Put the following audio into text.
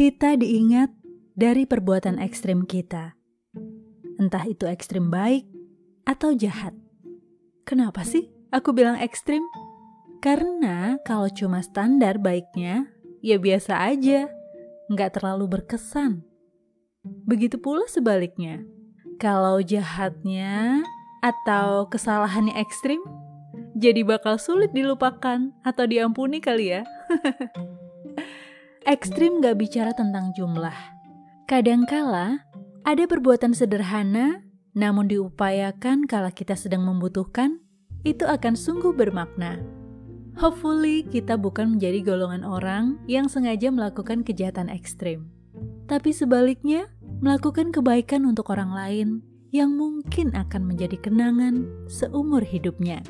Kita diingat dari perbuatan ekstrim kita, entah itu ekstrim baik atau jahat. Kenapa sih aku bilang ekstrim? Karena kalau cuma standar baiknya, ya biasa aja, nggak terlalu berkesan. Begitu pula sebaliknya, kalau jahatnya atau kesalahannya ekstrim, jadi bakal sulit dilupakan atau diampuni kali ya. ekstrim gak bicara tentang jumlah. Kadangkala ada perbuatan sederhana, namun diupayakan kala kita sedang membutuhkan, itu akan sungguh bermakna. Hopefully, kita bukan menjadi golongan orang yang sengaja melakukan kejahatan ekstrim, tapi sebaliknya melakukan kebaikan untuk orang lain yang mungkin akan menjadi kenangan seumur hidupnya.